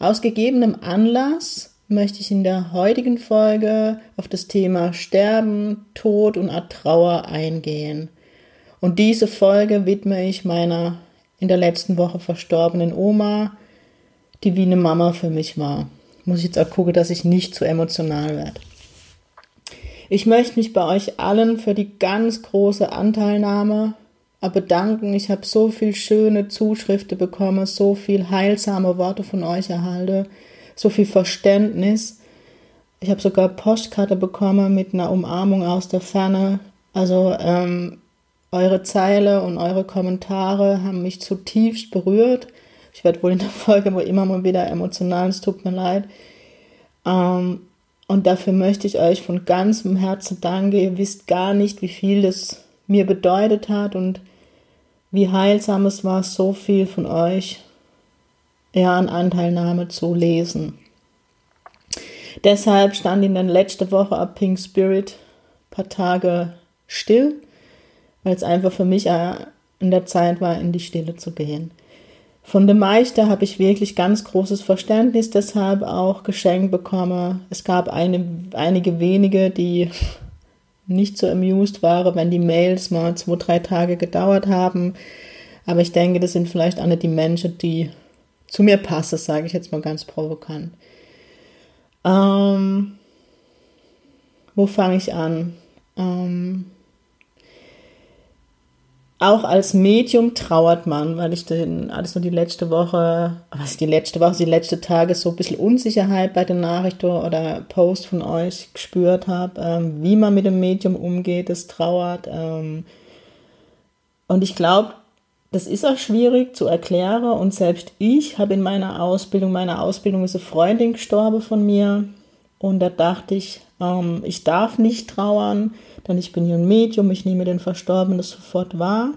Aus gegebenem Anlass möchte ich in der heutigen Folge auf das Thema Sterben, Tod und Art Trauer eingehen. Und diese Folge widme ich meiner in der letzten Woche verstorbenen Oma, die wie eine Mama für mich war. Muss ich jetzt auch gucken, dass ich nicht zu emotional werde. Ich möchte mich bei euch allen für die ganz große Anteilnahme bedanken. Ich habe so viel schöne Zuschriften bekommen, so viel heilsame Worte von euch erhalte, so viel Verständnis. Ich habe sogar Postkarte bekommen mit einer Umarmung aus der Ferne. Also ähm, eure Zeile und eure Kommentare haben mich zutiefst berührt. Ich werde wohl in der Folge immer mal wieder emotional, es tut mir leid. Ähm, und dafür möchte ich euch von ganzem Herzen danken. Ihr wisst gar nicht, wie viel das mir bedeutet hat und wie heilsam es war, so viel von euch ja, an Anteilnahme zu lesen. Deshalb stand in der letzten Woche ab Pink Spirit ein paar Tage still, weil es einfach für mich äh, in der Zeit war, in die Stille zu gehen. Von dem Meister habe ich wirklich ganz großes Verständnis deshalb auch geschenkt bekommen. Es gab eine, einige wenige, die nicht so amused waren, wenn die Mails mal zwei, drei Tage gedauert haben. Aber ich denke, das sind vielleicht alle die Menschen, die zu mir passen, sage ich jetzt mal ganz provokant. Ähm, wo fange ich an? Ähm, auch als Medium trauert man, weil ich den, alles nur die letzte Woche, was die letzte Woche, die letzte Tage so ein bisschen Unsicherheit bei den Nachrichten oder Post von euch gespürt habe, ähm, wie man mit dem Medium umgeht, das trauert. Ähm, und ich glaube, das ist auch schwierig zu erklären und selbst ich habe in meiner Ausbildung, meine Ausbildung ist eine Freundin gestorben von mir und da dachte ich, ähm, ich darf nicht trauern, denn ich bin hier ein Medium, ich nehme den Verstorbenen sofort wahr.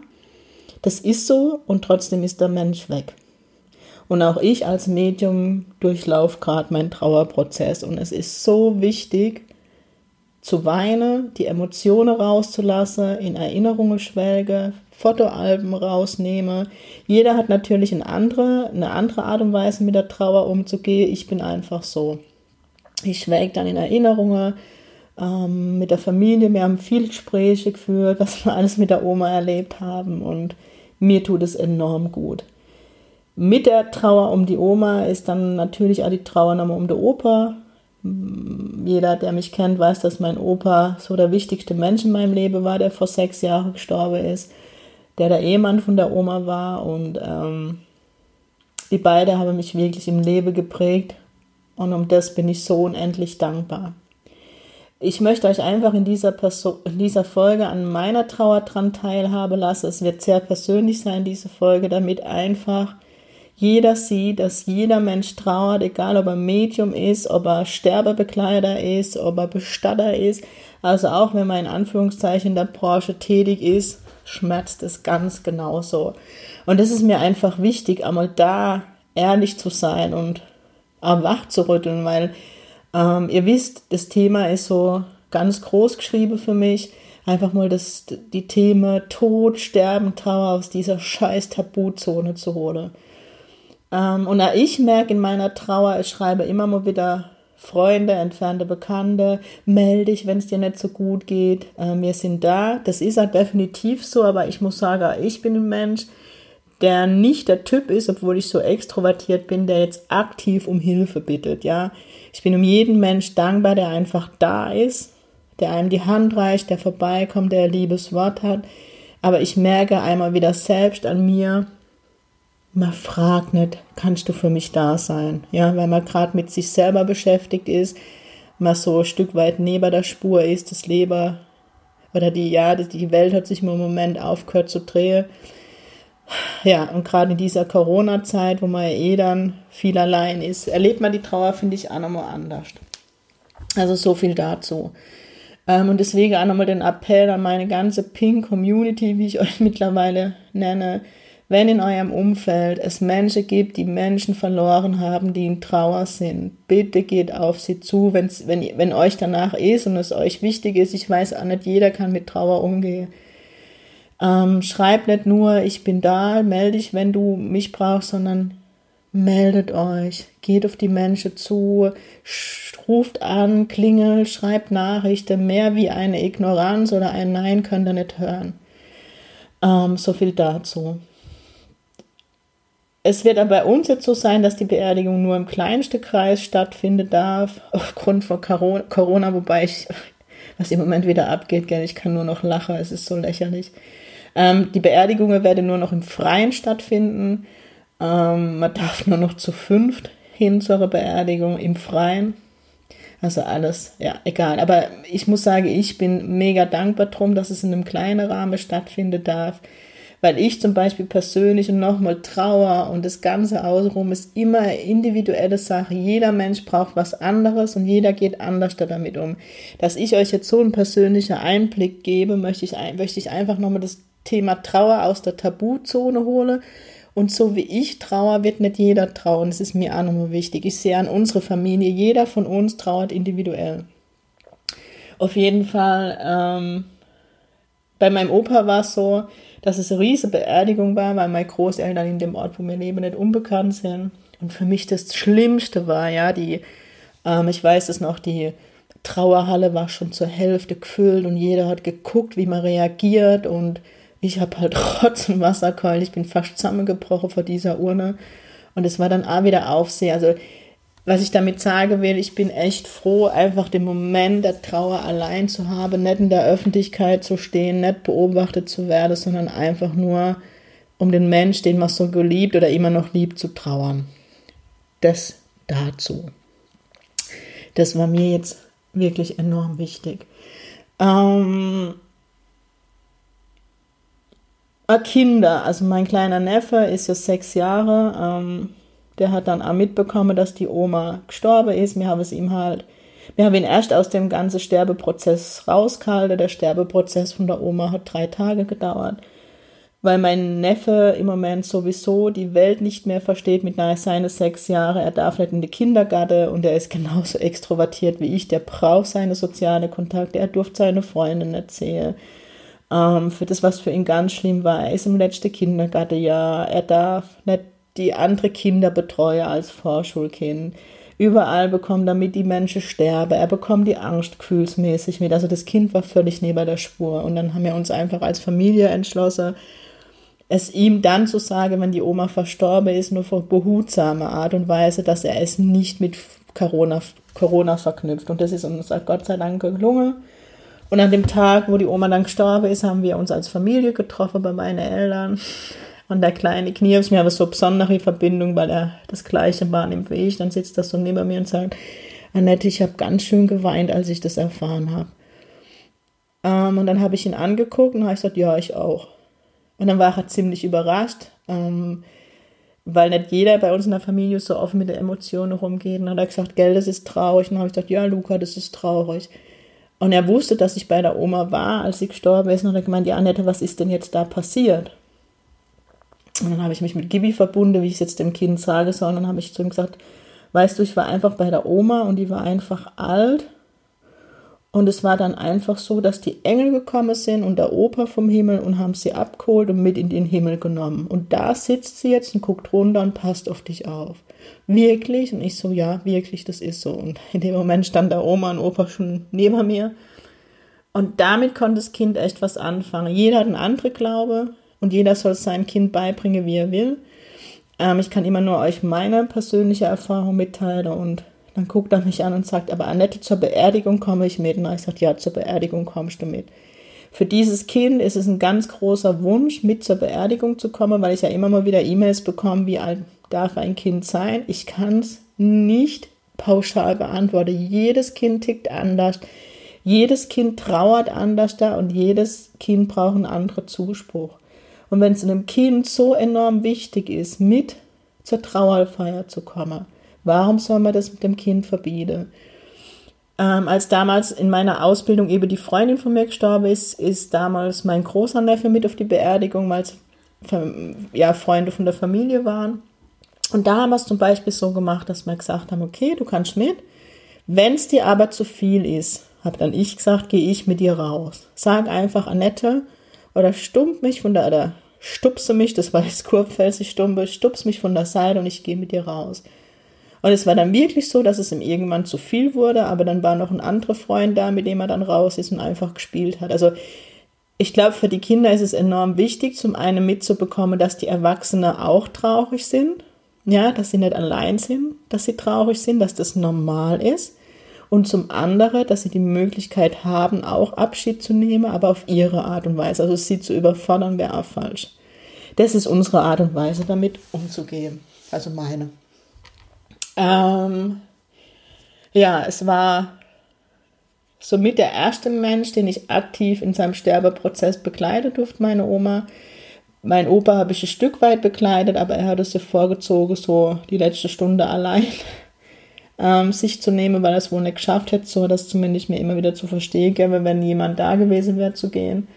Das ist so und trotzdem ist der Mensch weg. Und auch ich als Medium durchlaufe gerade meinen Trauerprozess und es ist so wichtig, zu weinen, die Emotionen rauszulassen, in Erinnerungen schwelge, Fotoalben rausnehme. Jeder hat natürlich eine andere, eine andere Art und Weise, mit der Trauer umzugehen. Ich bin einfach so. Ich schwelge dann in Erinnerungen, ähm, mit der Familie. Wir haben viele Gespräche geführt, was wir alles mit der Oma erlebt haben und mir tut es enorm gut. Mit der Trauer um die Oma ist dann natürlich auch die Trauer nochmal um den Opa. Jeder, der mich kennt, weiß, dass mein Opa so der wichtigste Mensch in meinem Leben war, der vor sechs Jahren gestorben ist, der der Ehemann von der Oma war und ähm, die beiden haben mich wirklich im Leben geprägt und um das bin ich so unendlich dankbar. Ich möchte euch einfach in dieser, Person, in dieser Folge an meiner Trauer dran teilhaben lassen. Es wird sehr persönlich sein, diese Folge, damit einfach jeder sieht, dass jeder Mensch trauert, egal ob er Medium ist, ob er Sterbebekleider ist, ob er Bestatter ist. Also auch wenn man in Anführungszeichen in der Branche tätig ist, schmerzt es ganz genauso. Und es ist mir einfach wichtig, einmal da ehrlich zu sein und wach zu rütteln, weil ähm, ihr wisst, das Thema ist so ganz groß geschrieben für mich. Einfach mal das, die Themen Tod, Sterben, Trauer aus dieser scheiß Tabuzone zu holen. Ähm, und ich merke in meiner Trauer, ich schreibe immer mal wieder Freunde, entfernte Bekannte, melde dich, wenn es dir nicht so gut geht. Ähm, wir sind da. Das ist halt definitiv so, aber ich muss sagen, ich bin ein Mensch, der nicht der Typ ist, obwohl ich so extrovertiert bin, der jetzt aktiv um Hilfe bittet, ja. Ich bin um jeden Mensch dankbar, der einfach da ist, der einem die Hand reicht, der vorbeikommt, der ein liebes Wort hat. Aber ich merke einmal wieder selbst an mir, man fragt nicht, kannst du für mich da sein? Ja, weil man gerade mit sich selber beschäftigt ist, man so ein Stück weit neben der Spur ist, das Leben oder die, ja, die Welt hat sich im Moment aufgehört zu drehen ja, und gerade in dieser Corona-Zeit, wo man ja eh dann viel allein ist, erlebt man die Trauer, finde ich, auch nochmal anders. Also so viel dazu. Ähm, und deswegen auch nochmal den Appell an meine ganze Pink-Community, wie ich euch mittlerweile nenne, wenn in eurem Umfeld es Menschen gibt, die Menschen verloren haben, die in Trauer sind, bitte geht auf sie zu, wenn's, wenn, wenn euch danach ist und es euch wichtig ist. Ich weiß auch nicht, jeder kann mit Trauer umgehen. Ähm, schreibt nicht nur, ich bin da, melde dich, wenn du mich brauchst, sondern meldet euch, geht auf die Menschen zu, ruft an, klingelt, schreibt Nachrichten. Mehr wie eine Ignoranz oder ein Nein könnt ihr nicht hören. Ähm, so viel dazu. Es wird aber bei uns jetzt so sein, dass die Beerdigung nur im kleinsten Kreis stattfinden darf, aufgrund von Corona, wobei ich, was im Moment wieder abgeht, gell, ich kann nur noch lachen, es ist so lächerlich. Ähm, die Beerdigungen werden nur noch im Freien stattfinden. Ähm, man darf nur noch zu fünft hin zur Beerdigung im Freien. Also alles, ja, egal. Aber ich muss sagen, ich bin mega dankbar drum, dass es in einem kleinen Rahmen stattfinden darf weil ich zum Beispiel persönlich und nochmal Trauer und das Ganze außenrum ist immer eine individuelle Sache. Jeder Mensch braucht was anderes und jeder geht anders damit um. Dass ich euch jetzt so einen persönlichen Einblick gebe, möchte ich, möchte ich einfach nochmal das Thema Trauer aus der Tabuzone holen. Und so wie ich trauer, wird nicht jeder trauern. Das ist mir auch nochmal wichtig. Ich sehe an unsere Familie, jeder von uns trauert individuell. Auf jeden Fall, ähm, bei meinem Opa war es so, dass es eine riesige Beerdigung war, weil meine Großeltern in dem Ort, wo wir leben, nicht unbekannt sind. Und für mich das Schlimmste war, ja, die, ähm, ich weiß es noch, die Trauerhalle war schon zur Hälfte gefüllt und jeder hat geguckt, wie man reagiert und ich habe halt Rotz und Wasser. Ich bin fast zusammengebrochen vor dieser Urne. Und es war dann auch wieder Aufsehen. Also was ich damit sagen will, ich bin echt froh, einfach den Moment der Trauer allein zu haben, nicht in der Öffentlichkeit zu stehen, nicht beobachtet zu werden, sondern einfach nur um den Mensch, den man so geliebt oder immer noch liebt, zu trauern. Das dazu. Das war mir jetzt wirklich enorm wichtig. Ähm, Kinder, also mein kleiner Neffe ist ja sechs Jahre. Ähm, der hat dann auch mitbekommen, dass die Oma gestorben ist. Wir haben es ihm halt, wir haben ihn erst aus dem ganzen Sterbeprozess rausgehalten. Der Sterbeprozess von der Oma hat drei Tage gedauert, weil mein Neffe im Moment sowieso die Welt nicht mehr versteht mit seinen sechs Jahren. Er darf nicht in die Kindergarten und er ist genauso extrovertiert wie ich. Der braucht seine soziale Kontakte. Er durfte seine Freunde nicht sehen. Ähm, für das, was für ihn ganz schlimm war, er ist im letzten Kindergartenjahr. Er darf nicht die andere Kinder betreue als Vorschulkind. Überall bekommt er mit, die Menschen sterben. Er bekommt die Angst gefühlsmäßig mit. Also das Kind war völlig neben der Spur. Und dann haben wir uns einfach als Familie entschlossen, es ihm dann zu sagen, wenn die Oma verstorben ist, nur vor behutsamer Art und Weise, dass er es nicht mit Corona, Corona verknüpft. Und das ist uns Gott sei Dank gelungen. Und an dem Tag, wo die Oma dann gestorben ist, haben wir uns als Familie getroffen bei meinen Eltern. Und der kleine Knirps, mir aber so besondere Verbindung, weil er das gleiche wahrnimmt wie ich. Dann sitzt er so neben mir und sagt, Annette, ich habe ganz schön geweint, als ich das erfahren habe. Ähm, und dann habe ich ihn angeguckt und habe gesagt, ja, ich auch. Und dann war er ziemlich überrascht, ähm, weil nicht jeder bei uns in der Familie so offen mit den Emotionen rumgeht. Und dann hat er gesagt, gell, das ist traurig. Und dann habe ich gesagt, ja, Luca, das ist traurig. Und er wusste, dass ich bei der Oma war, als sie gestorben ist. Und er gemeint, ja, Annette, was ist denn jetzt da passiert? Und dann habe ich mich mit Gibi verbunden, wie ich es jetzt dem Kind sage soll. Und dann habe ich zu ihm gesagt, weißt du, ich war einfach bei der Oma und die war einfach alt. Und es war dann einfach so, dass die Engel gekommen sind und der Opa vom Himmel und haben sie abgeholt und mit in den Himmel genommen. Und da sitzt sie jetzt und guckt runter und passt auf dich auf. Wirklich? Und ich so, ja, wirklich, das ist so. Und in dem Moment stand der Oma und Opa schon neben mir. Und damit konnte das Kind echt was anfangen. Jeder hat einen anderen Glaube und jeder soll es seinem Kind beibringen, wie er will. Ähm, ich kann immer nur euch meine persönliche Erfahrung mitteilen und dann guckt er mich an und sagt, aber Annette, zur Beerdigung komme ich mit. Und ich sage, ja, zur Beerdigung kommst du mit. Für dieses Kind ist es ein ganz großer Wunsch, mit zur Beerdigung zu kommen, weil ich ja immer mal wieder E-Mails bekomme, wie alt darf ein Kind sein. Ich kann es nicht pauschal beantworten. Jedes Kind tickt anders. Jedes Kind trauert anders da und jedes Kind braucht einen anderen Zuspruch. Und wenn es einem Kind so enorm wichtig ist, mit zur Trauerfeier zu kommen, warum soll man das mit dem Kind verbieten? Ähm, als damals in meiner Ausbildung eben die Freundin von mir gestorben ist, ist damals mein großer Neffe mit auf die Beerdigung, weil es ja, Freunde von der Familie waren. Und da haben wir es zum Beispiel so gemacht, dass wir gesagt haben, okay, du kannst mit. Wenn es dir aber zu viel ist, habe dann ich gesagt, gehe ich mit dir raus. Sag einfach Annette oder stump mich von der, oder stupse mich, das war das Kurpfälzig Stumpe, stups mich von der Seite und ich gehe mit dir raus. Und es war dann wirklich so, dass es ihm irgendwann zu viel wurde, aber dann war noch ein anderer Freund da, mit dem er dann raus ist und einfach gespielt hat. Also ich glaube, für die Kinder ist es enorm wichtig, zum einen mitzubekommen, dass die Erwachsenen auch traurig sind. Ja, dass sie nicht allein sind, dass sie traurig sind, dass das normal ist. Und zum anderen, dass sie die Möglichkeit haben, auch Abschied zu nehmen, aber auf ihre Art und Weise. Also sie zu überfordern wäre auch falsch. Das ist unsere Art und Weise, damit umzugehen. Also meine. Ähm, ja, es war somit der erste Mensch, den ich aktiv in seinem Sterbeprozess begleitet durfte, meine Oma. Mein Opa habe ich ein Stück weit begleitet, aber er hat es sich vorgezogen, so die letzte Stunde allein ähm, sich zu nehmen, weil er es wohl nicht geschafft hätte, so das zumindest mir immer wieder zu verstehen gäbe, wenn jemand da gewesen wäre, zu gehen.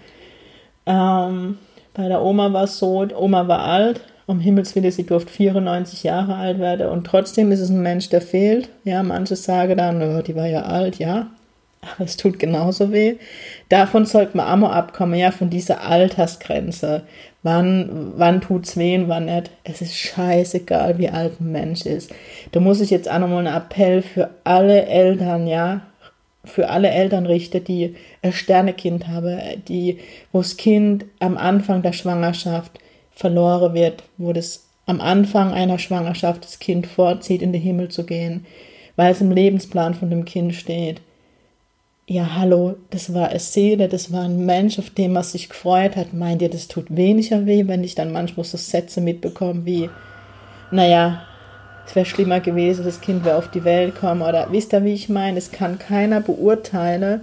Ähm, bei der Oma war es so, Oma war alt, um Himmels Willen, sie durfte 94 Jahre alt werden und trotzdem ist es ein Mensch, der fehlt. Ja, manche sagen dann, oh, die war ja alt, ja, aber es tut genauso weh. Davon sollte man auch abkommen, ja, von dieser Altersgrenze. Wann, wann tut's weh und wann nicht? Es ist scheißegal, wie alt ein Mensch ist. Da muss ich jetzt auch nochmal einen Appell für alle Eltern, ja, für alle Eltern richten, die ein Sternekind haben, die, wo das Kind am Anfang der Schwangerschaft verloren wird, wo das am Anfang einer Schwangerschaft das Kind vorzieht, in den Himmel zu gehen, weil es im Lebensplan von dem Kind steht ja, hallo, das war eine Seele, das war ein Mensch, auf den man sich gefreut hat. Meint ihr, das tut weniger weh, wenn ich dann manchmal so Sätze mitbekomme wie, naja, es wäre schlimmer gewesen, das Kind wäre auf die Welt gekommen oder wisst ihr, wie ich meine? Es kann keiner beurteilen,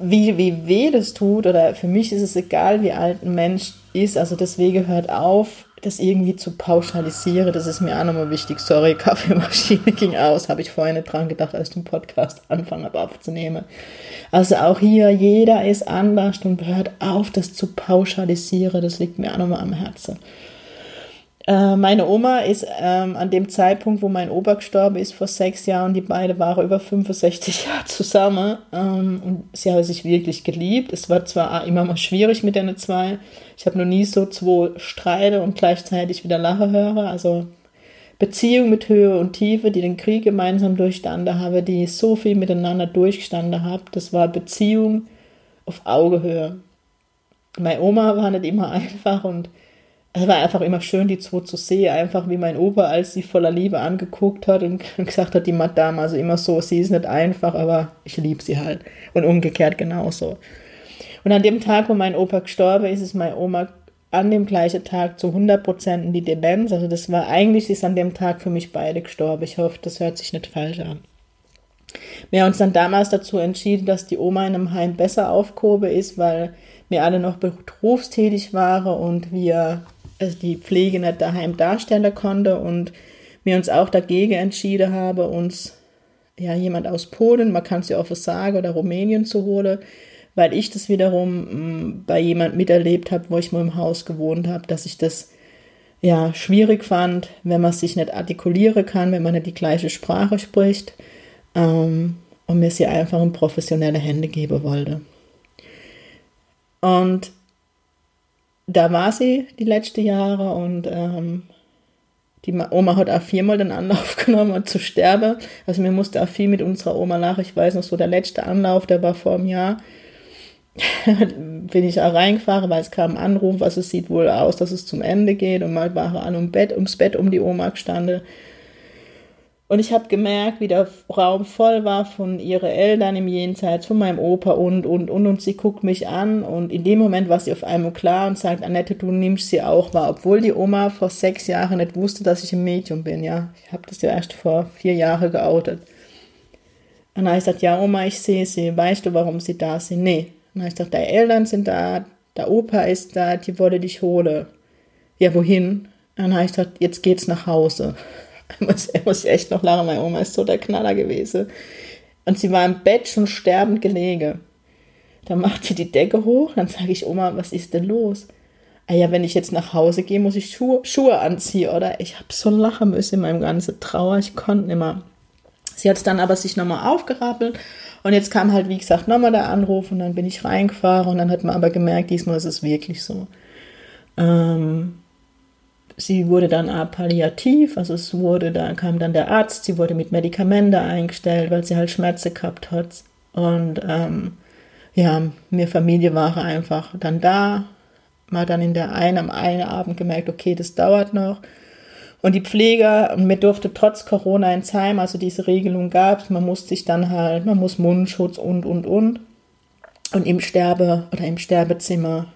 wie, wie weh das tut oder für mich ist es egal, wie alt ein Mensch ist. Also deswegen hört auf, das irgendwie zu pauschalisieren, das ist mir auch nochmal wichtig. Sorry, Kaffeemaschine ging aus, habe ich vorhin nicht dran gedacht, als ich den Podcast anfangen habe aufzunehmen. Also auch hier, jeder ist anders und hört auf, das zu pauschalisieren, das liegt mir auch nochmal am Herzen. Äh, meine Oma ist ähm, an dem Zeitpunkt, wo mein Opa gestorben ist, vor sechs Jahren, die beiden waren über 65 Jahre zusammen ähm, und sie haben sich wirklich geliebt. Es war zwar immer mal schwierig mit den zwei. Ich habe noch nie so zwei streite und gleichzeitig wieder lachen hören. Also Beziehung mit Höhe und Tiefe, die den Krieg gemeinsam durchstanden haben, die so viel miteinander durchgestanden haben. Das war Beziehung auf Augehöhe. Meine Oma war nicht immer einfach und es war einfach immer schön, die zwei zu sehen, einfach wie mein Opa, als sie voller Liebe angeguckt hat und gesagt hat, die Madame, also immer so, sie ist nicht einfach, aber ich liebe sie halt. Und umgekehrt genauso. Und an dem Tag, wo mein Opa gestorben ist, ist meine Oma an dem gleichen Tag zu 100% in die Demenz. Also das war eigentlich, ist an dem Tag für mich beide gestorben. Ich hoffe, das hört sich nicht falsch an. Wir haben uns dann damals dazu entschieden, dass die Oma in einem Heim besser aufgehoben ist, weil wir alle noch berufstätig waren und wir also die Pflege nicht daheim darstellen konnte und wir uns auch dagegen entschieden haben, uns ja jemand aus Polen, man kann es ja auch sagen, oder Rumänien zu holen, weil ich das wiederum m, mm, bei jemand miterlebt habe, wo ich mal im Haus gewohnt habe, dass ich das ja schwierig fand, wenn man sich nicht artikulieren kann, wenn man nicht die gleiche Sprache spricht ähm, und mir sie einfach in professionelle Hände geben wollte. Und da war sie die letzten Jahre und ähm, die Oma hat auch viermal den Anlauf genommen zu sterben. Also mir musste auch viel mit unserer Oma nach. Ich weiß noch so, der letzte Anlauf, der war vor einem Jahr. bin ich auch reingefahren, weil es kam ein Anruf, also es sieht wohl aus, dass es zum Ende geht und mal war an um Bett, ums Bett um die Oma gestanden und ich habe gemerkt, wie der Raum voll war von ihren Eltern im Jenseits, von meinem Opa und, und, und. Und sie guckt mich an und in dem Moment war sie auf einmal klar und sagt, Annette, du nimmst sie auch wahr. Obwohl die Oma vor sechs Jahren nicht wusste, dass ich ein Medium bin, ja. Ich habe das ja erst vor vier Jahren geoutet. Und dann habe ich gesagt, ja Oma, ich sehe sie. Weißt du, warum sie da sind? Nee. Und dann habe ich gesagt, deine Eltern sind da, der Opa ist da, die wolle dich holen. Ja, wohin? Dann habe ich gesagt, jetzt geht's nach Hause. muss, muss ich echt noch lachen, meine Oma ist so der Knaller gewesen. Und sie war im Bett schon sterbend gelegen. Dann macht sie die Decke hoch, dann sage ich, Oma, was ist denn los? Ah ja, wenn ich jetzt nach Hause gehe, muss ich Schuhe, Schuhe anziehen, oder? Ich habe so lachen müssen in meinem ganzen Trauer, ich konnte nicht mehr. Sie hat es dann aber sich nochmal aufgerappelt und jetzt kam halt, wie gesagt, nochmal der Anruf und dann bin ich reingefahren und dann hat man aber gemerkt, diesmal ist es wirklich so. Ähm, sie wurde dann palliativ, also es wurde, da kam dann der Arzt, sie wurde mit Medikamenten eingestellt, weil sie halt Schmerzen gehabt hat. Und ähm, ja, mir Familie war einfach dann da, mal dann in der einen, am einen Abend gemerkt, okay, das dauert noch. Und die Pfleger, und mir durfte trotz Corona ins Heim, also diese Regelung gab man musste sich dann halt, man muss Mundschutz und, und, und. Und im Sterbe- oder im Sterbezimmer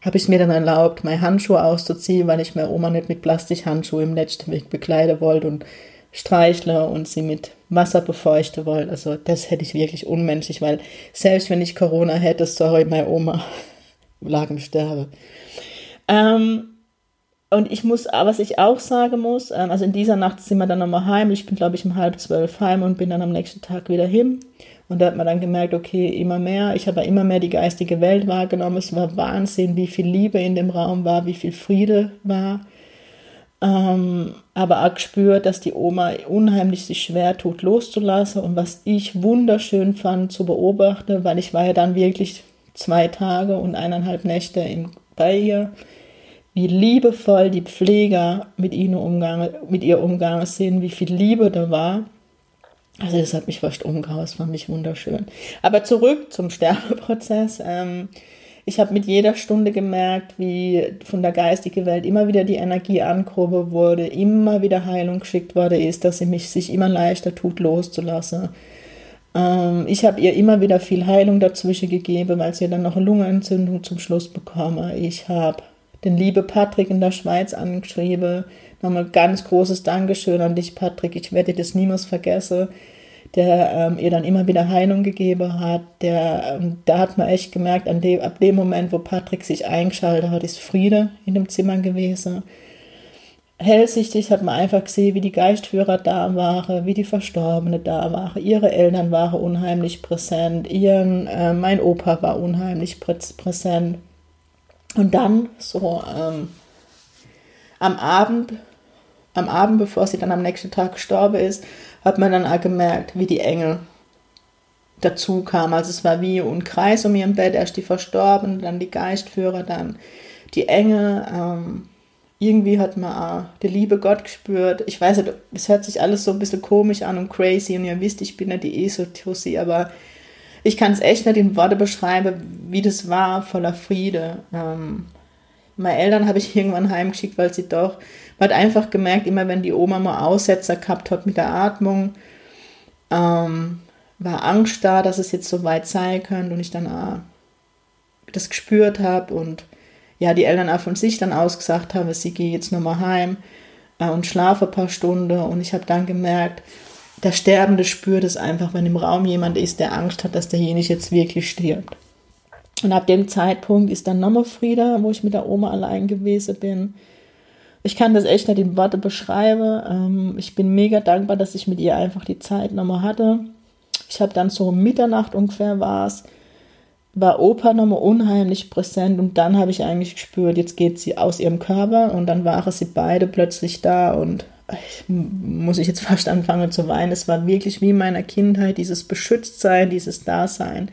habe ich mir dann erlaubt, meine Handschuhe auszuziehen, weil ich meine Oma nicht mit Plastikhandschuhen im letzten Weg bekleiden wollte und streichle und sie mit Wasser befeuchten wollte. Also das hätte ich wirklich unmenschlich, weil selbst wenn ich Corona hätte, sorry, meine Oma lag im Sterbe. Ähm, und ich muss, was ich auch sagen muss, ähm, also in dieser Nacht sind wir dann nochmal heim. Ich bin, glaube ich, um halb zwölf heim und bin dann am nächsten Tag wieder hin. Und da hat man dann gemerkt, okay, immer mehr, ich habe immer mehr die geistige Welt wahrgenommen. Es war Wahnsinn, wie viel Liebe in dem Raum war, wie viel Friede war. Ähm, aber auch gespürt, dass die Oma unheimlich sich schwer tut, loszulassen. Und was ich wunderschön fand zu beobachten, weil ich war ja dann wirklich zwei Tage und eineinhalb Nächte in, bei ihr, wie liebevoll die Pfleger mit, ihnen umgangen, mit ihr umgegangen sind, wie viel Liebe da war. Also das hat mich fast umgehauen, das fand ich wunderschön. Aber zurück zum Sterbeprozess. Ähm, ich habe mit jeder Stunde gemerkt, wie von der geistigen Welt immer wieder die Energie angehoben wurde, immer wieder Heilung geschickt wurde, ist, dass sie mich sich immer leichter tut, loszulassen. Ähm, ich habe ihr immer wieder viel Heilung dazwischen gegeben, weil sie dann noch eine Lungenentzündung zum Schluss bekommen. Ich habe den liebe Patrick in der Schweiz angeschrieben, Nochmal ganz großes Dankeschön an dich, Patrick. Ich werde das niemals vergessen. Der ähm, ihr dann immer wieder Heilung gegeben hat. Der, ähm, da hat man echt gemerkt, an dem, ab dem Moment, wo Patrick sich eingeschaltet hat, ist Friede in dem Zimmer gewesen. Hellsichtig hat man einfach gesehen, wie die Geistführer da waren, wie die Verstorbene da waren. Ihre Eltern waren unheimlich präsent. Ihren, äh, mein Opa war unheimlich prä präsent. Und dann so ähm, am Abend am Abend, bevor sie dann am nächsten Tag gestorben ist, hat man dann auch gemerkt, wie die Engel dazu kamen. Also es war wie ein Kreis um ihren Bett, erst die Verstorbenen, dann die Geistführer, dann die Engel. Ähm, irgendwie hat man auch die Liebe Gott gespürt. Ich weiß nicht, es hört sich alles so ein bisschen komisch an und crazy und ihr wisst, ich bin nicht die Esotussi, aber ich kann es echt nicht in Worte beschreiben, wie das war, voller Friede. Ähm, meine Eltern habe ich irgendwann heimgeschickt, weil sie doch, man hat einfach gemerkt, immer wenn die Oma mal Aussetzer gehabt hat mit der Atmung, ähm, war Angst da, dass es jetzt so weit sein könnte und ich dann auch das gespürt habe und ja, die Eltern auch von sich dann ausgesagt haben, sie gehe jetzt nochmal heim äh, und schlafe ein paar Stunden und ich habe dann gemerkt, der Sterbende spürt es einfach, wenn im Raum jemand ist, der Angst hat, dass derjenige jetzt wirklich stirbt. Und ab dem Zeitpunkt ist dann nochmal Frieda, wo ich mit der Oma allein gewesen bin. Ich kann das echt nicht in Worte beschreiben. Ähm, ich bin mega dankbar, dass ich mit ihr einfach die Zeit nochmal hatte. Ich habe dann so um Mitternacht ungefähr war es, war Opa nochmal unheimlich präsent und dann habe ich eigentlich gespürt, jetzt geht sie aus ihrem Körper und dann waren sie beide plötzlich da und muss ich jetzt fast anfangen zu weinen. Es war wirklich wie in meiner Kindheit, dieses Beschütztsein, dieses Dasein.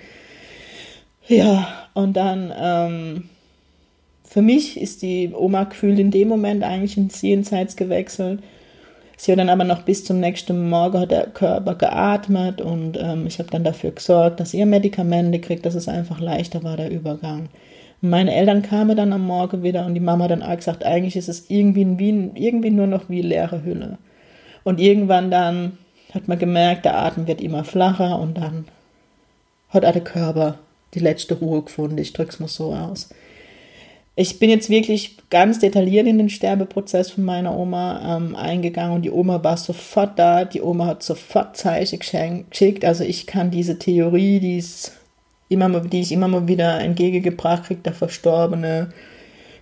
Ja, und dann, ähm, für mich ist die Oma gefühlt in dem Moment eigentlich ins Jenseits gewechselt. Sie hat dann aber noch bis zum nächsten Morgen hat der Körper geatmet und ähm, ich habe dann dafür gesorgt, dass ihr Medikamente kriegt, dass es einfach leichter war, der Übergang. Meine Eltern kamen dann am Morgen wieder und die Mama dann auch gesagt, eigentlich ist es irgendwie, wie, irgendwie nur noch wie leere Hülle. Und irgendwann dann hat man gemerkt, der Atem wird immer flacher und dann hat auch der Körper die letzte Ruhe gefunden. Ich drücke es mal so aus. Ich bin jetzt wirklich ganz detailliert in den Sterbeprozess von meiner Oma ähm, eingegangen und die Oma war sofort da. Die Oma hat sofort Zeichen geschickt. Also ich kann diese Theorie, die ist immer mal, die ich immer mal wieder entgegengebracht kriege, der Verstorbene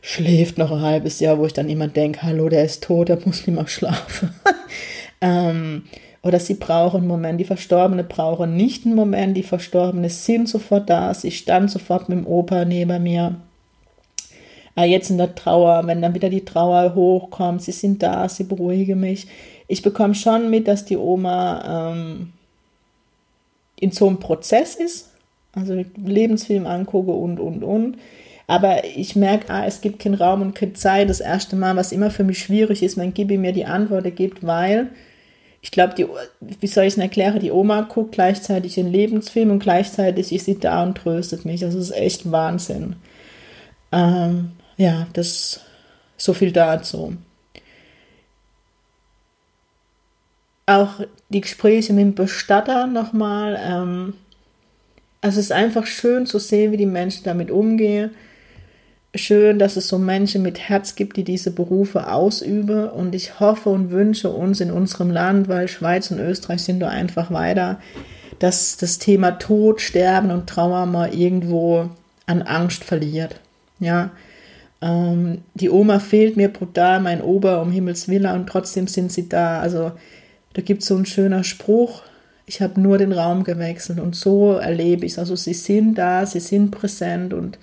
schläft noch ein halbes Jahr, wo ich dann immer denke, hallo, der ist tot, der muss nicht mehr schlafen. ähm, oder sie brauchen einen Moment, die Verstorbene brauchen nicht einen Moment, die Verstorbene sind sofort da, sie stand sofort mit dem Opa neben mir. Ah, jetzt in der Trauer, wenn dann wieder die Trauer hochkommt, sie sind da, sie beruhigen mich. Ich bekomme schon mit, dass die Oma ähm, in so einem Prozess ist, also Lebensfilm angucke und, und, und. Aber ich merke, ah, es gibt keinen Raum und keine Zeit. Das erste Mal, was immer für mich schwierig ist, wenn Gibi mir die Antworten gibt, weil ich glaube, wie soll ich es erklären, die Oma guckt gleichzeitig den Lebensfilm und gleichzeitig ist sie da und tröstet mich. Das ist echt Wahnsinn. Ähm, ja, das so viel dazu. Auch die Gespräche mit dem Bestatter nochmal. Ähm, also es ist einfach schön zu sehen, wie die Menschen damit umgehen schön, dass es so Menschen mit Herz gibt, die diese Berufe ausüben. Und ich hoffe und wünsche uns in unserem Land, weil Schweiz und Österreich sind da einfach weiter, dass das Thema Tod, Sterben und Trauer mal irgendwo an Angst verliert. Ja, ähm, die Oma fehlt mir brutal, mein Ober um Himmels Willen und trotzdem sind sie da. Also da gibt es so einen schöner Spruch. Ich habe nur den Raum gewechselt und so erlebe ich es. Also sie sind da, sie sind präsent und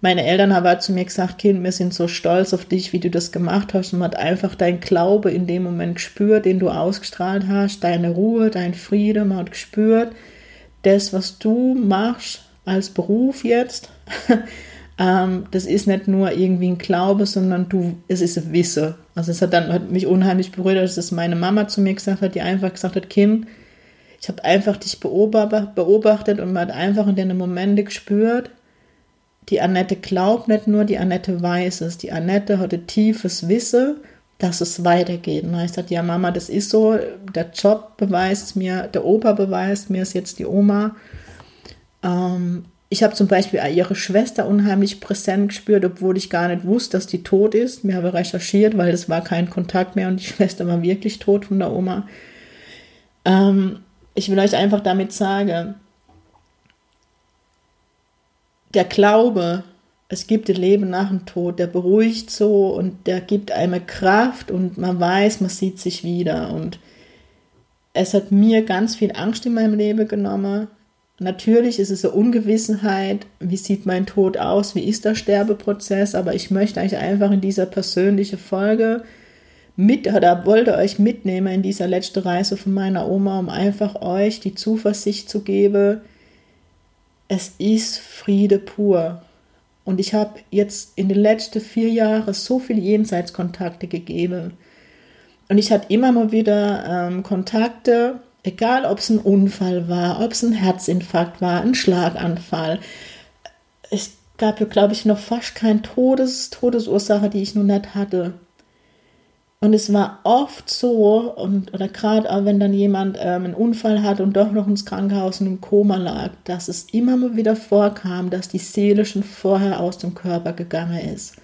meine Eltern haben halt zu mir gesagt, Kind, wir sind so stolz auf dich, wie du das gemacht hast. Und man hat einfach dein Glaube in dem Moment gespürt, den du ausgestrahlt hast, deine Ruhe, dein Friede. Man hat gespürt, das, was du machst als Beruf jetzt, ähm, das ist nicht nur irgendwie ein Glaube, sondern du, es ist ein Wissen. Also es hat dann hat mich unheimlich berührt, dass es meine Mama zu mir gesagt hat, die einfach gesagt hat, Kind, ich habe einfach dich beobachtet und man hat einfach in den Momente gespürt, die Annette glaubt nicht nur, die Annette weiß es. Die Annette hatte tiefes Wissen, dass es weitergeht. Und ich sagte, ja Mama, das ist so, der Job beweist mir, der Opa beweist mir, ist jetzt die Oma. Ähm, ich habe zum Beispiel ihre Schwester unheimlich präsent gespürt, obwohl ich gar nicht wusste, dass die tot ist. Mir habe recherchiert, weil es war kein Kontakt mehr und die Schwester war wirklich tot von der Oma. Ähm, ich will euch einfach damit sagen, der Glaube, es gibt ein Leben nach dem Tod, der beruhigt so und der gibt einem Kraft und man weiß, man sieht sich wieder. Und es hat mir ganz viel Angst in meinem Leben genommen. Natürlich ist es eine Ungewissenheit, wie sieht mein Tod aus, wie ist der Sterbeprozess, aber ich möchte eigentlich einfach in dieser persönlichen Folge mit oder wollte euch mitnehmen in dieser letzten Reise von meiner Oma, um einfach euch die Zuversicht zu geben, es ist Friede pur. Und ich habe jetzt in den letzten vier Jahren so viele Jenseitskontakte gegeben. Und ich hatte immer mal wieder ähm, Kontakte, egal ob es ein Unfall war, ob es ein Herzinfarkt war, ein Schlaganfall. Es gab glaube ich, noch fast keine Todes Todesursache, die ich noch nicht hatte. Und es war oft so, und, oder gerade auch wenn dann jemand ähm, einen Unfall hat und doch noch ins Krankenhaus und im Koma lag, dass es immer mal wieder vorkam, dass die Seele schon vorher aus dem Körper gegangen ist.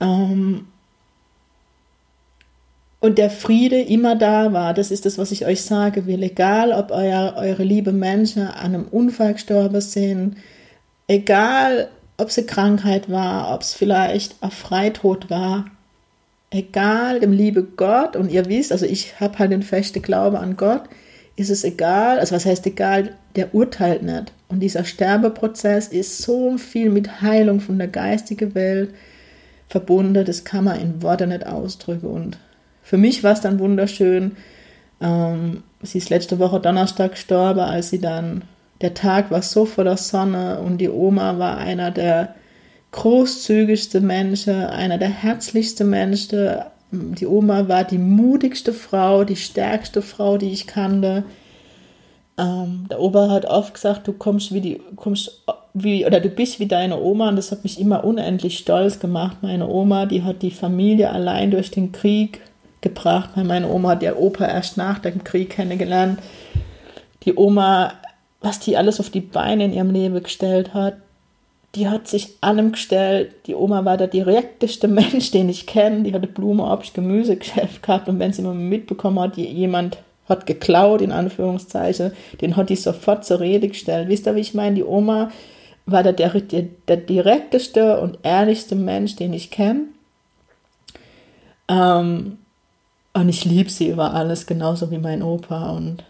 Ähm, und der Friede immer da war, das ist das, was ich euch sage will. Egal, ob euer, eure liebe Menschen an einem Unfall gestorben sind, egal, ob es eine Krankheit war, ob es vielleicht ein Freitod war, egal dem liebe Gott, und ihr wisst, also ich habe halt den festen Glaube an Gott, ist es egal, also was heißt egal, der urteilt nicht. Und dieser Sterbeprozess ist so viel mit Heilung von der geistigen Welt verbunden, das kann man in Worten nicht ausdrücken. Und für mich war es dann wunderschön, ähm, sie ist letzte Woche Donnerstag gestorben, als sie dann, der Tag war so voller Sonne und die Oma war einer der großzügigste Menschen, einer der herzlichsten Menschen. Die Oma war die mutigste Frau, die stärkste Frau, die ich kannte. Ähm, der Opa hat oft gesagt, du kommst wie die, kommst wie, oder du bist wie deine Oma und das hat mich immer unendlich stolz gemacht. Meine Oma, die hat die Familie allein durch den Krieg gebracht. Meine Oma hat der Opa erst nach dem Krieg kennengelernt. Die Oma, was die alles auf die Beine in ihrem Leben gestellt hat, die hat sich allem gestellt. Die Oma war der direkteste Mensch, den ich kenne. Die hatte Blume, Obst, Gemüsegeschäft gehabt und wenn sie mal mitbekommen hat, jemand hat geklaut, in Anführungszeichen, den hat die sofort zur Rede gestellt. Wisst ihr, wie ich meine? Die Oma war der, der, der direkteste und ehrlichste Mensch, den ich kenne. Ähm, und ich liebe sie über alles, genauso wie mein Opa. Und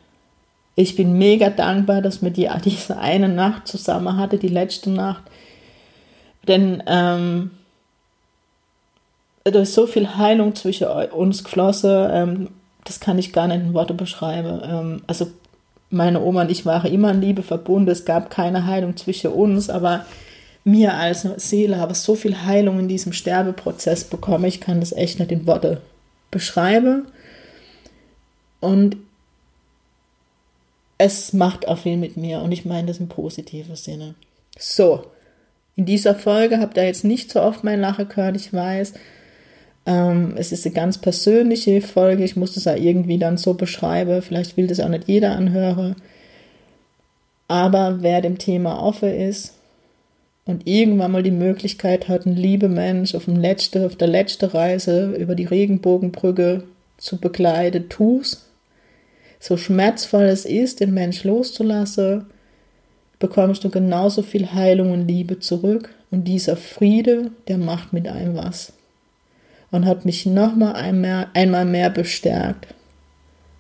ich bin mega dankbar, dass wir die, diese eine Nacht zusammen hatte, die letzte Nacht. Denn ähm, da ist so viel Heilung zwischen uns geflossen, ähm, das kann ich gar nicht in Worte beschreiben. Ähm, also meine Oma und ich waren immer in Liebe verbunden, es gab keine Heilung zwischen uns, aber mir als Seele habe so viel Heilung in diesem Sterbeprozess bekommen, ich kann das echt nicht in Worte beschreiben. Und es macht auch viel mit mir und ich meine das im positiven Sinne. So, in dieser Folge habt ihr jetzt nicht so oft mein Lachen gehört, ich weiß. Ähm, es ist eine ganz persönliche Folge. Ich muss das ja irgendwie dann so beschreiben. Vielleicht will das auch nicht jeder anhören. Aber wer dem Thema offen ist und irgendwann mal die Möglichkeit hat, einen lieben Mensch auf, dem letzte, auf der letzten Reise über die Regenbogenbrücke zu begleiten, tu's. So schmerzvoll es ist, den Mensch loszulassen, bekommst du genauso viel Heilung und Liebe zurück. Und dieser Friede, der macht mit einem was und hat mich nochmal einmal, einmal mehr bestärkt.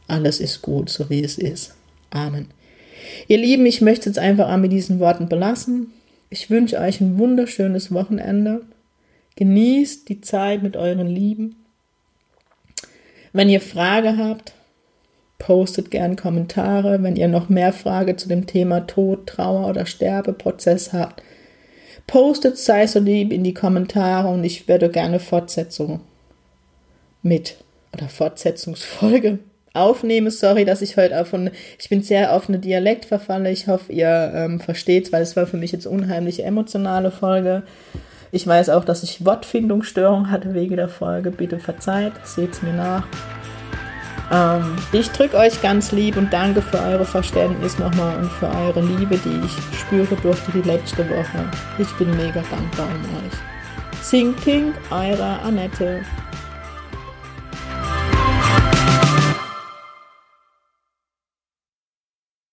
Alles ist gut, so wie es ist. Amen. Ihr Lieben, ich möchte es einfach mit diesen Worten belassen. Ich wünsche euch ein wunderschönes Wochenende. Genießt die Zeit mit euren Lieben. Wenn ihr Frage habt, postet gern Kommentare. Wenn ihr noch mehr Frage zu dem Thema Tod, Trauer oder Sterbeprozess habt, Postet sei so lieb in die Kommentare und ich werde gerne Fortsetzung mit oder Fortsetzungsfolge aufnehmen. Sorry, dass ich heute auf eine, ich bin sehr auf eine Dialekt verfalle. Ich hoffe, ihr ähm, versteht, weil es war für mich jetzt unheimlich emotionale Folge. Ich weiß auch, dass ich Wortfindungsstörung hatte wegen der Folge. Bitte verzeiht, seht's mir nach. Ähm, ich drücke euch ganz lieb und danke für eure Verständnis nochmal und für eure Liebe, die ich spüre durfte die letzte Woche. Ich bin mega dankbar um euch. Sing Pink, eure Annette.